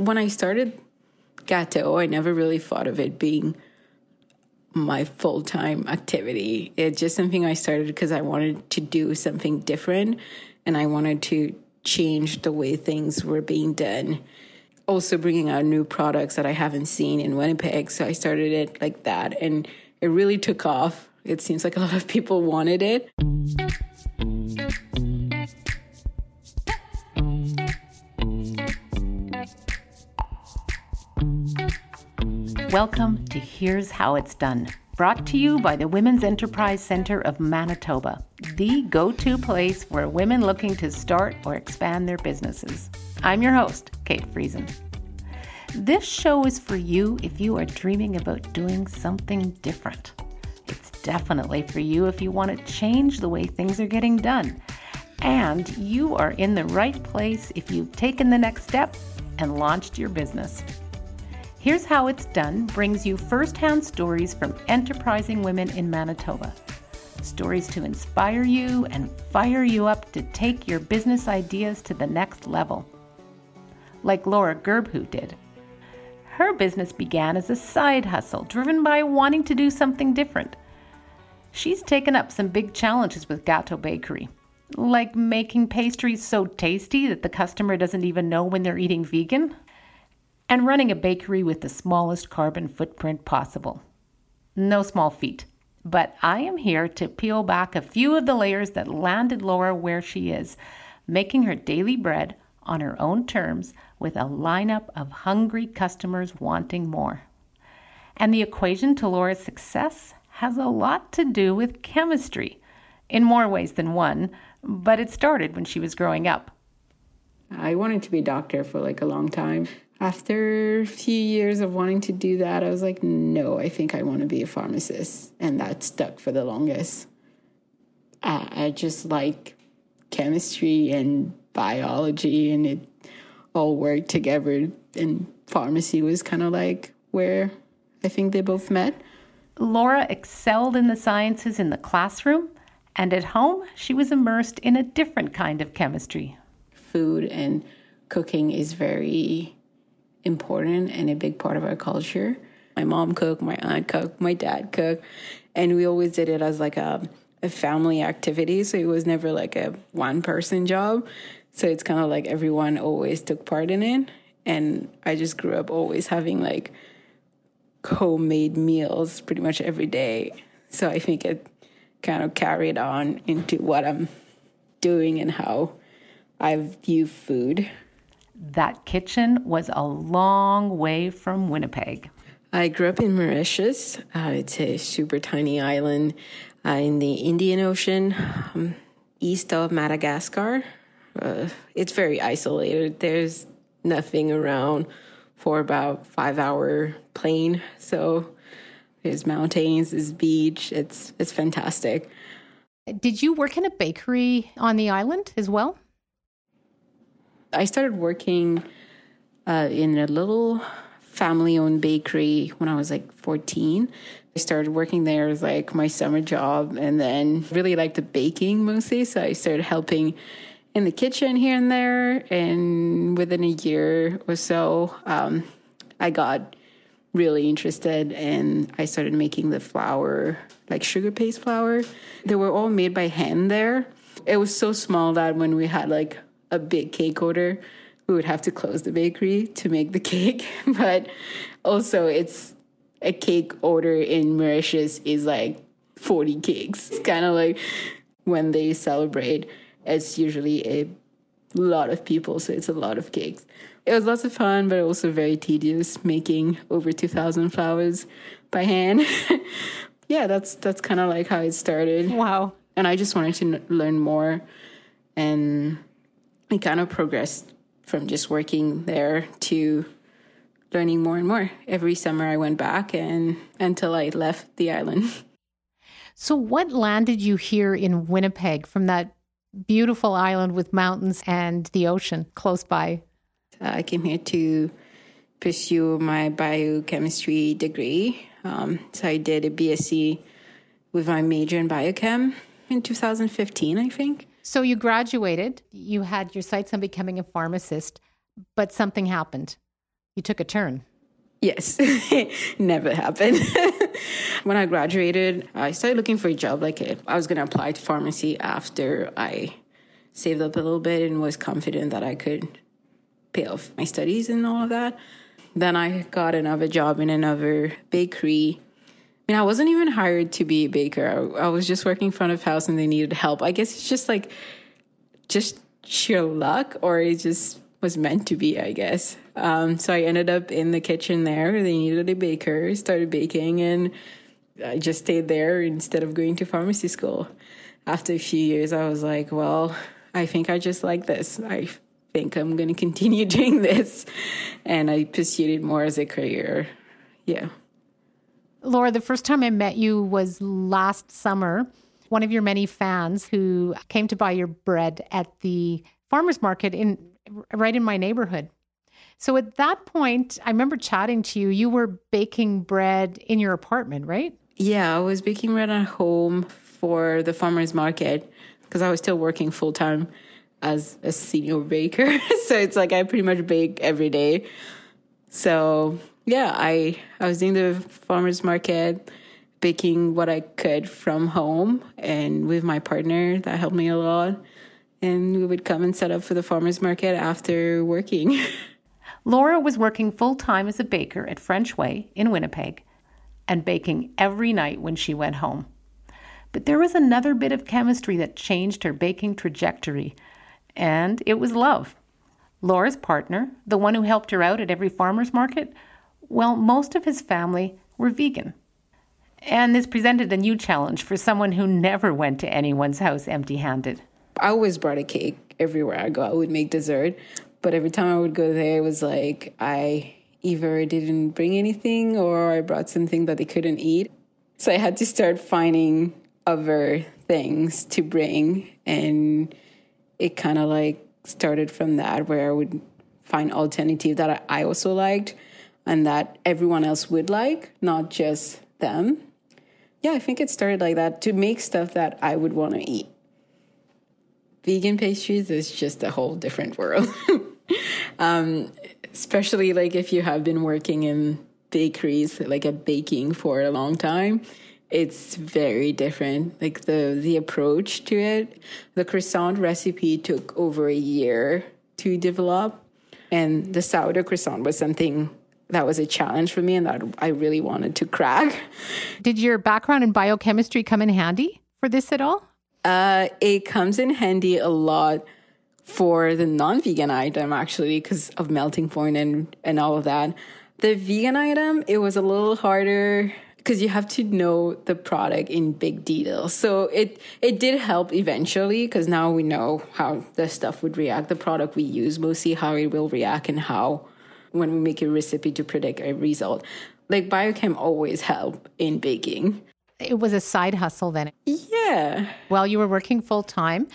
when I started Gato, I never really thought of it being my full time activity. It's just something I started because I wanted to do something different and I wanted to change the way things were being done. Also, bringing out new products that I haven't seen in Winnipeg. So I started it like that and it really took off. It seems like a lot of people wanted it. Welcome to Here's How It's Done, brought to you by the Women's Enterprise Center of Manitoba, the go to place for women looking to start or expand their businesses. I'm your host, Kate Friesen. This show is for you if you are dreaming about doing something different. It's definitely for you if you want to change the way things are getting done. And you are in the right place if you've taken the next step and launched your business. Here's How It's Done brings you firsthand stories from enterprising women in Manitoba. Stories to inspire you and fire you up to take your business ideas to the next level. Like Laura Gerbhu did. Her business began as a side hustle driven by wanting to do something different. She's taken up some big challenges with Gato Bakery, like making pastries so tasty that the customer doesn't even know when they're eating vegan and running a bakery with the smallest carbon footprint possible. No small feat, but I am here to peel back a few of the layers that landed Laura where she is, making her daily bread on her own terms with a lineup of hungry customers wanting more. And the equation to Laura's success has a lot to do with chemistry, in more ways than one, but it started when she was growing up. I wanted to be a doctor for like a long time after a few years of wanting to do that, I was like, no, I think I want to be a pharmacist. And that stuck for the longest. I, I just like chemistry and biology, and it all worked together. And pharmacy was kind of like where I think they both met. Laura excelled in the sciences in the classroom, and at home, she was immersed in a different kind of chemistry. Food and cooking is very important and a big part of our culture. My mom cooked, my aunt cooked, my dad cooked, and we always did it as like a, a family activity. So it was never like a one person job. So it's kind of like everyone always took part in it. And I just grew up always having like homemade meals pretty much every day. So I think it kind of carried on into what I'm doing and how I view food. That kitchen was a long way from Winnipeg. I grew up in Mauritius. Uh, it's a super tiny island uh, in the Indian Ocean, um, east of Madagascar. Uh, it's very isolated. There's nothing around for about five hour plane. So there's mountains, there's beach. It's it's fantastic. Did you work in a bakery on the island as well? I started working uh, in a little family owned bakery when I was like 14. I started working there as like my summer job and then really liked the baking mostly. So I started helping in the kitchen here and there. And within a year or so, um, I got really interested and I started making the flour, like sugar paste flour. They were all made by hand there. It was so small that when we had like a big cake order, we would have to close the bakery to make the cake. but also, it's a cake order in Mauritius is like 40 cakes. It's kind of like when they celebrate, it's usually a lot of people, so it's a lot of cakes. It was lots of fun, but also very tedious making over 2,000 flowers by hand. yeah, that's that's kind of like how it started. Wow. And I just wanted to learn more and I kind of progressed from just working there to learning more and more. Every summer I went back and until I left the island. So what landed you here in Winnipeg from that beautiful island with mountains and the ocean close by? I came here to pursue my biochemistry degree. Um, so I did a BSc with my major in biochem in 2015, I think. So you graduated, you had your sights on becoming a pharmacist, but something happened. You took a turn. Yes, never happened. when I graduated, I started looking for a job. Like I was going to apply to pharmacy after I saved up a little bit and was confident that I could pay off my studies and all of that. Then I got another job in another bakery. I mean, I wasn't even hired to be a baker. I, I was just working front of house and they needed help. I guess it's just like, just sheer luck or it just was meant to be, I guess. Um, so I ended up in the kitchen there. They needed a baker, started baking, and I just stayed there instead of going to pharmacy school. After a few years, I was like, well, I think I just like this. I think I'm going to continue doing this. And I pursued it more as a career. Yeah. Laura, the first time I met you was last summer. One of your many fans who came to buy your bread at the farmer's market in right in my neighborhood. So at that point, I remember chatting to you. You were baking bread in your apartment, right? Yeah, I was baking bread at home for the farmer's market because I was still working full time as a senior baker. so it's like I pretty much bake every day. So yeah, I I was in the farmer's market, baking what I could from home and with my partner. That helped me a lot and we would come and set up for the farmers market after working. Laura was working full time as a baker at French Way in Winnipeg and baking every night when she went home. But there was another bit of chemistry that changed her baking trajectory, and it was love. Laura's partner, the one who helped her out at every farmer's market, well, most of his family were vegan. And this presented a new challenge for someone who never went to anyone's house empty handed. I always brought a cake everywhere I go. I would make dessert, but every time I would go there, it was like I either didn't bring anything or I brought something that they couldn't eat. So I had to start finding other things to bring, and it kind of like started from that where I would find alternative that I also liked and that everyone else would like, not just them. Yeah, I think it started like that to make stuff that I would want to eat vegan pastries is just a whole different world. um, especially like if you have been working in bakeries, like a baking for a long time, it's very different. Like the the approach to it, the croissant recipe took over a year to develop, and the sourdough croissant was something that was a challenge for me and that I really wanted to crack. Did your background in biochemistry come in handy for this at all? Uh, it comes in handy a lot for the non-vegan item actually because of melting point and and all of that. The vegan item it was a little harder because you have to know the product in big detail. So it it did help eventually because now we know how the stuff would react. The product we use mostly how it will react and how when we make a recipe to predict a result. Like biochem always help in baking it was a side hustle then. Yeah. While you were working full time.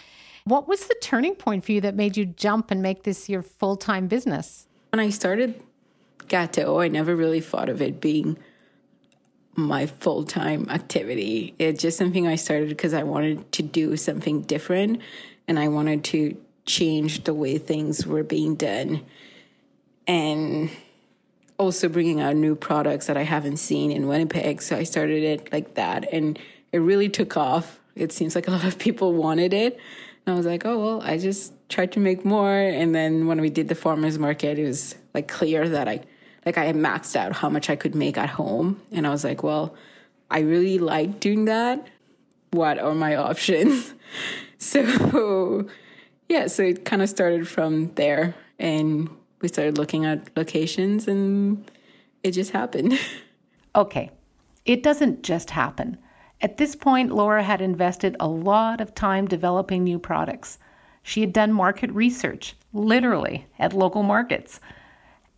What was the turning point for you that made you jump and make this your full time business? When I started Gato, I never really thought of it being my full time activity. It's just something I started because I wanted to do something different and I wanted to change the way things were being done. And also bringing out new products that I haven't seen in Winnipeg. So I started it like that, and it really took off. It seems like a lot of people wanted it. And I was like, oh, well, I just tried to make more. And then when we did the farmer's market, it was like clear that I, like, I had maxed out how much I could make at home. And I was like, well, I really like doing that. What are my options? so, yeah, so it kind of started from there. And we started looking at locations and it just happened. okay. It doesn't just happen. At this point, Laura had invested a lot of time developing new products. She had done market research, literally, at local markets.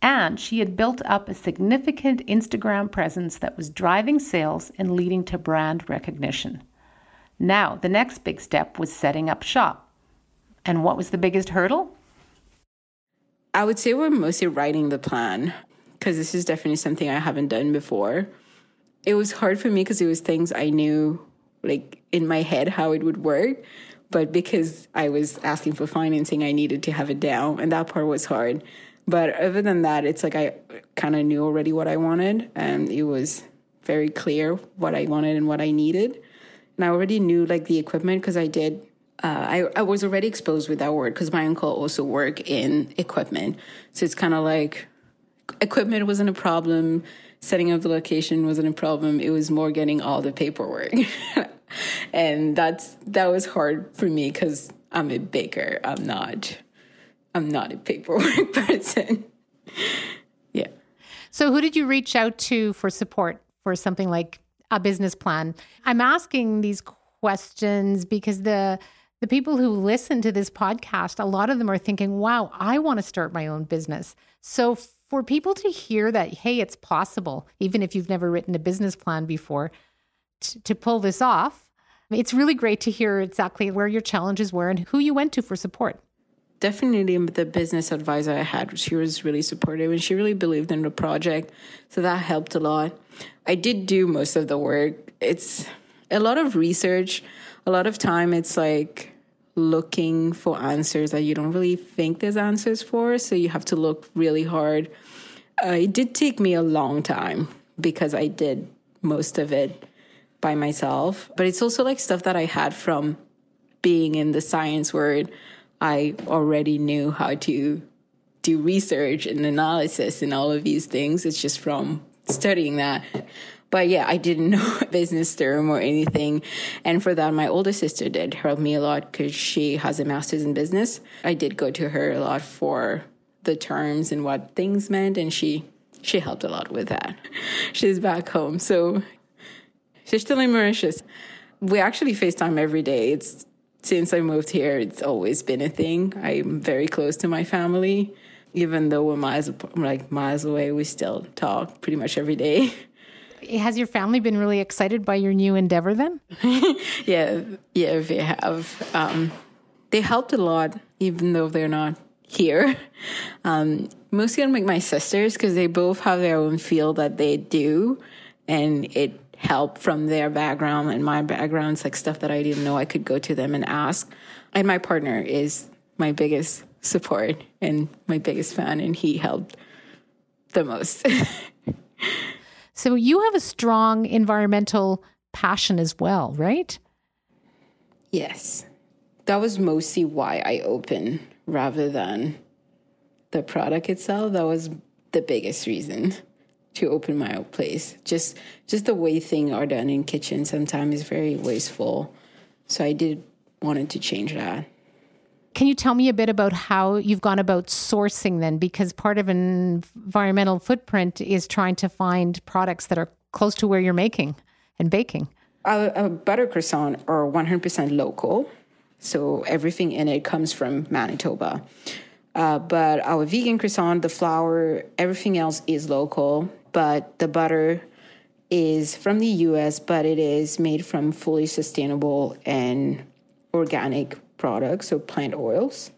And she had built up a significant Instagram presence that was driving sales and leading to brand recognition. Now, the next big step was setting up shop. And what was the biggest hurdle? I would say we're mostly writing the plan because this is definitely something I haven't done before. It was hard for me because it was things I knew like in my head how it would work, but because I was asking for financing, I needed to have it down, and that part was hard. But other than that, it's like I kind of knew already what I wanted, and it was very clear what I wanted and what I needed. And I already knew like the equipment because I did. Uh, I, I was already exposed with that word because my uncle also worked in equipment. So it's kind of like equipment wasn't a problem. Setting up the location wasn't a problem. It was more getting all the paperwork. and that's that was hard for me because I'm a baker. I'm not I'm not a paperwork person. yeah. So who did you reach out to for support for something like a business plan? I'm asking these questions because the the people who listen to this podcast, a lot of them are thinking, "Wow, I want to start my own business." So for people to hear that, hey, it's possible, even if you've never written a business plan before, t- to pull this off, it's really great to hear exactly where your challenges were and who you went to for support. Definitely the business advisor I had, she was really supportive and she really believed in the project. So that helped a lot. I did do most of the work. It's a lot of research. A lot of time it's like looking for answers that you don't really think there's answers for. So you have to look really hard. Uh, it did take me a long time because I did most of it by myself. But it's also like stuff that I had from being in the science world. I already knew how to do research and analysis and all of these things. It's just from studying that. But yeah, I didn't know business term or anything. And for that, my older sister did help me a lot because she has a master's in business. I did go to her a lot for the terms and what things meant. And she, she helped a lot with that. She's back home. So she's still in Mauritius. We actually FaceTime every day. It's since I moved here, it's always been a thing. I'm very close to my family. Even though we're miles like miles away, we still talk pretty much every day. Has your family been really excited by your new endeavor then? yeah, yeah, they have. Um, they helped a lot, even though they're not here. Um, mostly I'm like my sisters, because they both have their own field that they do, and it helped from their background and my background. It's like stuff that I didn't know I could go to them and ask. And my partner is my biggest support and my biggest fan, and he helped the most. So you have a strong environmental passion as well, right? Yes. That was mostly why I opened rather than the product itself. That was the biggest reason to open my own place. Just just the way things are done in kitchen sometimes is very wasteful. So I did wanted to change that. Can you tell me a bit about how you've gone about sourcing then? Because part of an environmental footprint is trying to find products that are close to where you're making and baking. Our, our butter croissant are 100% local. So everything in it comes from Manitoba. Uh, but our vegan croissant, the flour, everything else is local. But the butter is from the US, but it is made from fully sustainable and organic products, so plant oils.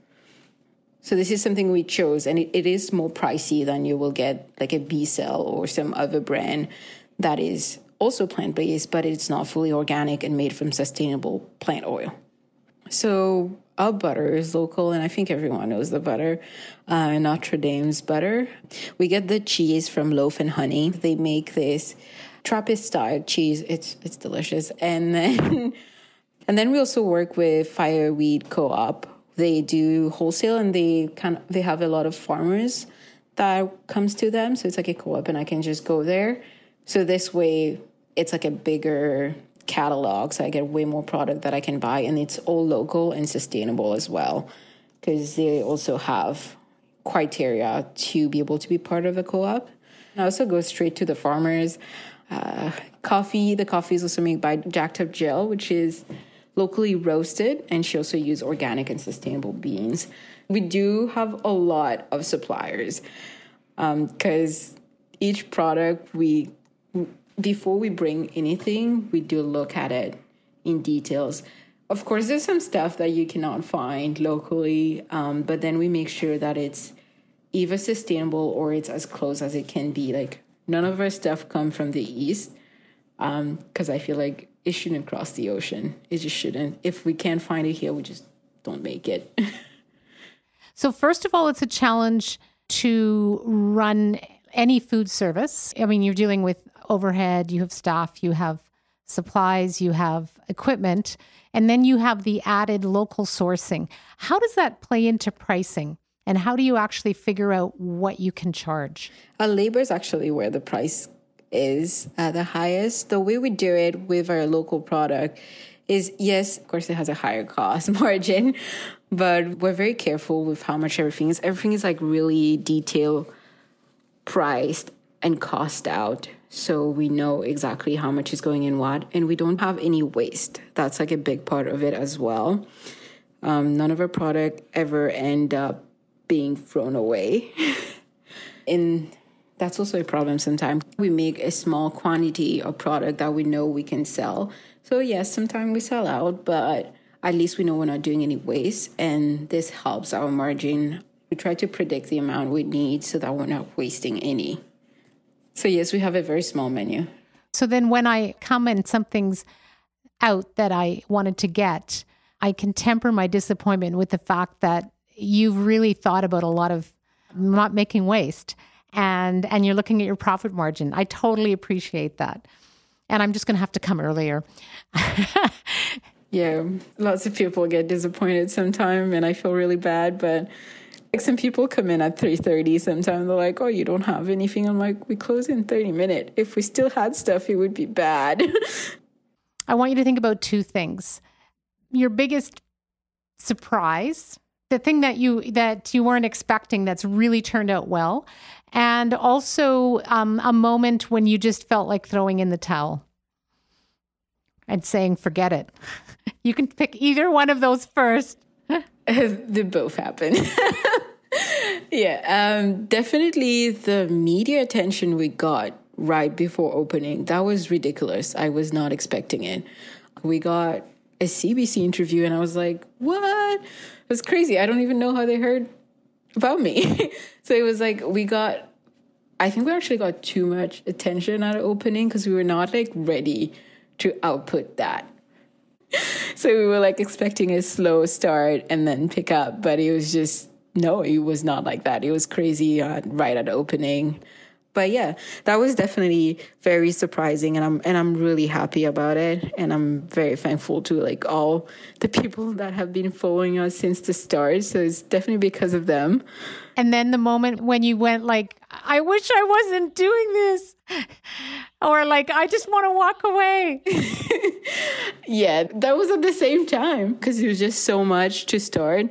So this is something we chose, and it, it is more pricey than you will get like a Becel or some other brand that is also plant based, but it's not fully organic and made from sustainable plant oil. So our butter is local, and I think everyone knows the butter, uh, Notre Dame's butter. We get the cheese from Loaf and Honey. They make this Trappist style cheese. It's it's delicious, and then. And then we also work with Fireweed Co-op. They do wholesale and they of, they have a lot of farmers that comes to them. So it's like a co-op and I can just go there. So this way it's like a bigger catalog. So I get way more product that I can buy and it's all local and sustainable as well. Because they also have criteria to be able to be part of a co-op. I also go straight to the farmers. Uh, coffee, the coffee is also made by Jacked Up Jill, which is locally roasted, and she also used organic and sustainable beans. We do have a lot of suppliers because um, each product we before we bring anything, we do look at it in details. Of course, there's some stuff that you cannot find locally, um, but then we make sure that it's either sustainable or it's as close as it can be. Like none of our stuff come from the east because um, I feel like it shouldn't cross the ocean. It just shouldn't. If we can't find it here, we just don't make it. so, first of all, it's a challenge to run any food service, I mean, you're dealing with overhead, you have staff, you have supplies, you have equipment, and then you have the added local sourcing. How does that play into pricing? And how do you actually figure out what you can charge? Our labor is actually where the price is at the highest. The way we do it with our local product is yes, of course, it has a higher cost margin, but we're very careful with how much everything is. Everything is like really detail priced and cost out. So we know exactly how much is going in what, and we don't have any waste. That's like a big part of it as well. Um, none of our product ever end up being thrown away. and that's also a problem sometimes. We make a small quantity of product that we know we can sell. So yes, sometimes we sell out, but at least we know we're not doing any waste and this helps our margin. We try to predict the amount we need so that we're not wasting any. So, yes, we have a very small menu. So then when I come and something's out that I wanted to get, I can temper my disappointment with the fact that you've really thought about a lot of not making waste and and you're looking at your profit margin. I totally appreciate that. And I'm just going to have to come earlier. yeah, lots of people get disappointed sometimes and I feel really bad, but like some people come in at 3.30 sometimes they're like oh you don't have anything i'm like we close in 30 minutes if we still had stuff it would be bad i want you to think about two things your biggest surprise the thing that you that you weren't expecting that's really turned out well and also um, a moment when you just felt like throwing in the towel and saying forget it you can pick either one of those first they both happen. yeah, um, definitely the media attention we got right before opening that was ridiculous. I was not expecting it. We got a CBC interview, and I was like, "What?" It was crazy. I don't even know how they heard about me. so it was like we got. I think we actually got too much attention at opening because we were not like ready to output that so we were like expecting a slow start and then pick up, but it was just no, it was not like that. It was crazy uh, right at opening. But yeah, that was definitely very surprising and I'm and I'm really happy about it and I'm very thankful to like all the people that have been following us since the start. So it's definitely because of them. And then the moment when you went like I wish I wasn't doing this or like I just want to walk away. yeah, that was at the same time because it was just so much to start,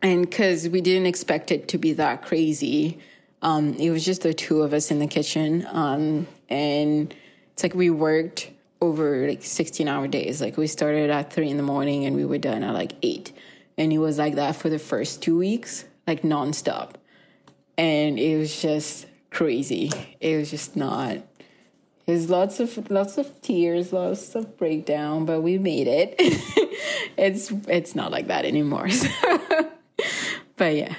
and because we didn't expect it to be that crazy. Um, it was just the two of us in the kitchen, um, and it's like we worked over like 16 hour days. Like we started at three in the morning and we were done at like eight, and it was like that for the first two weeks, like nonstop, and it was just crazy. It was just not there's lots of lots of tears, lots of breakdown, but we made it. it's it's not like that anymore. but yeah.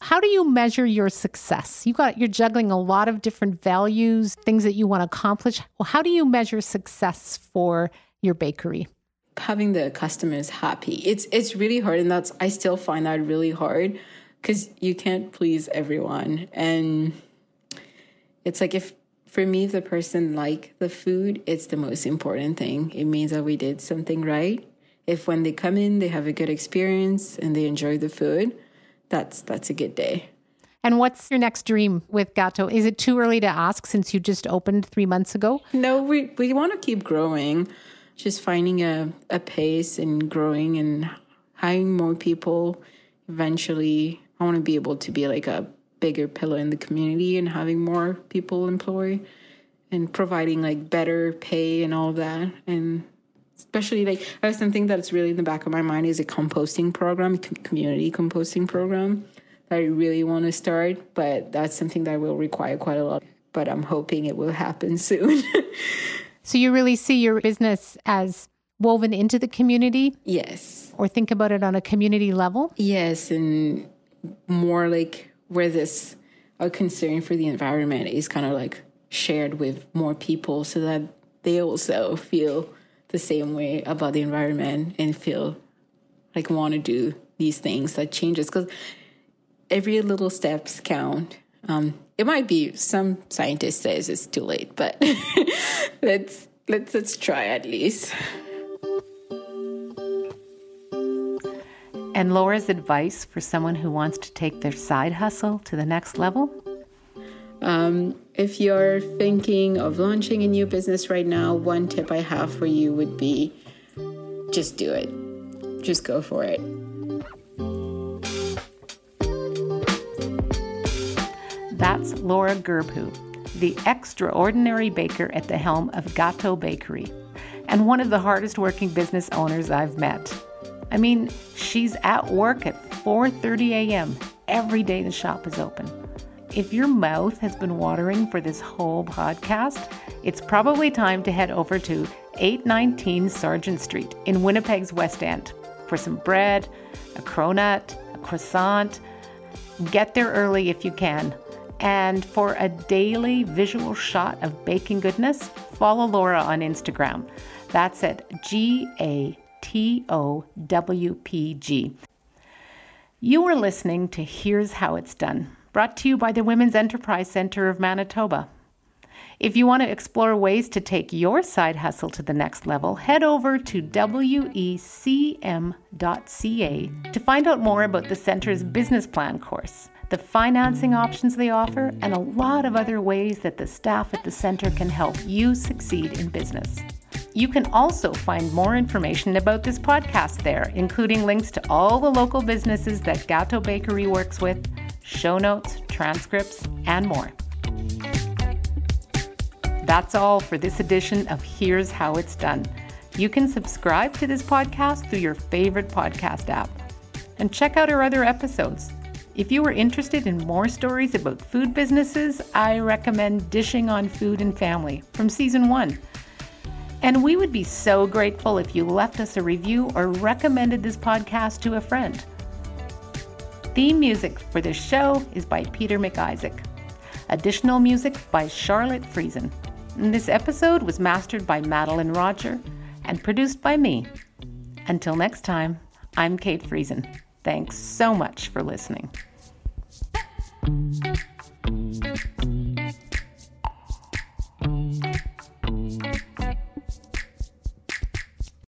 How do you measure your success? You got you're juggling a lot of different values, things that you want to accomplish. Well, how do you measure success for your bakery? Having the customers happy. It's it's really hard and that's I still find that really hard cuz you can't please everyone and it's like if for me, if the person like the food, it's the most important thing. It means that we did something right. If when they come in, they have a good experience and they enjoy the food, that's that's a good day. And what's your next dream with Gato? Is it too early to ask since you just opened three months ago? No, we, we want to keep growing, just finding a, a pace and growing and hiring more people. Eventually, I want to be able to be like a bigger pillar in the community and having more people employed and providing like better pay and all of that and especially like that's something that's really in the back of my mind is a composting program community composting program that i really want to start but that's something that will require quite a lot but i'm hoping it will happen soon. So you really see your business as woven into the community? Yes. Or think about it on a community level? Yes and more like where this a concern for the environment is kind of like shared with more people so that they also feel the same way about the environment and feel like want to do these things that changes because every little steps count. Um, it might be some scientist says it's too late, but let's let's let's try at least. And Laura's advice for someone who wants to take their side hustle to the next level? Um, if you're thinking of launching a new business right now, one tip I have for you would be just do it. Just go for it. That's Laura Gerbhu, the extraordinary baker at the helm of Gato Bakery, and one of the hardest working business owners I've met. I mean, she's at work at 4:30 a.m. every day the shop is open. If your mouth has been watering for this whole podcast, it's probably time to head over to 819 Sargent Street in Winnipeg's West End for some bread, a cronut, a croissant. Get there early if you can. And for a daily visual shot of baking goodness, follow Laura on Instagram. That's at G A T O W P G. You are listening to Here's How It's Done, brought to you by the Women's Enterprise Center of Manitoba. If you want to explore ways to take your side hustle to the next level, head over to wecm.ca to find out more about the center's business plan course, the financing options they offer, and a lot of other ways that the staff at the center can help you succeed in business. You can also find more information about this podcast there, including links to all the local businesses that Gato Bakery works with, show notes, transcripts, and more. That's all for this edition of Here's How It's Done. You can subscribe to this podcast through your favorite podcast app and check out our other episodes. If you are interested in more stories about food businesses, I recommend Dishing on Food and Family from season one. And we would be so grateful if you left us a review or recommended this podcast to a friend. Theme music for this show is by Peter McIsaac. Additional music by Charlotte Friesen. This episode was mastered by Madeline Roger and produced by me. Until next time, I'm Kate Friesen. Thanks so much for listening.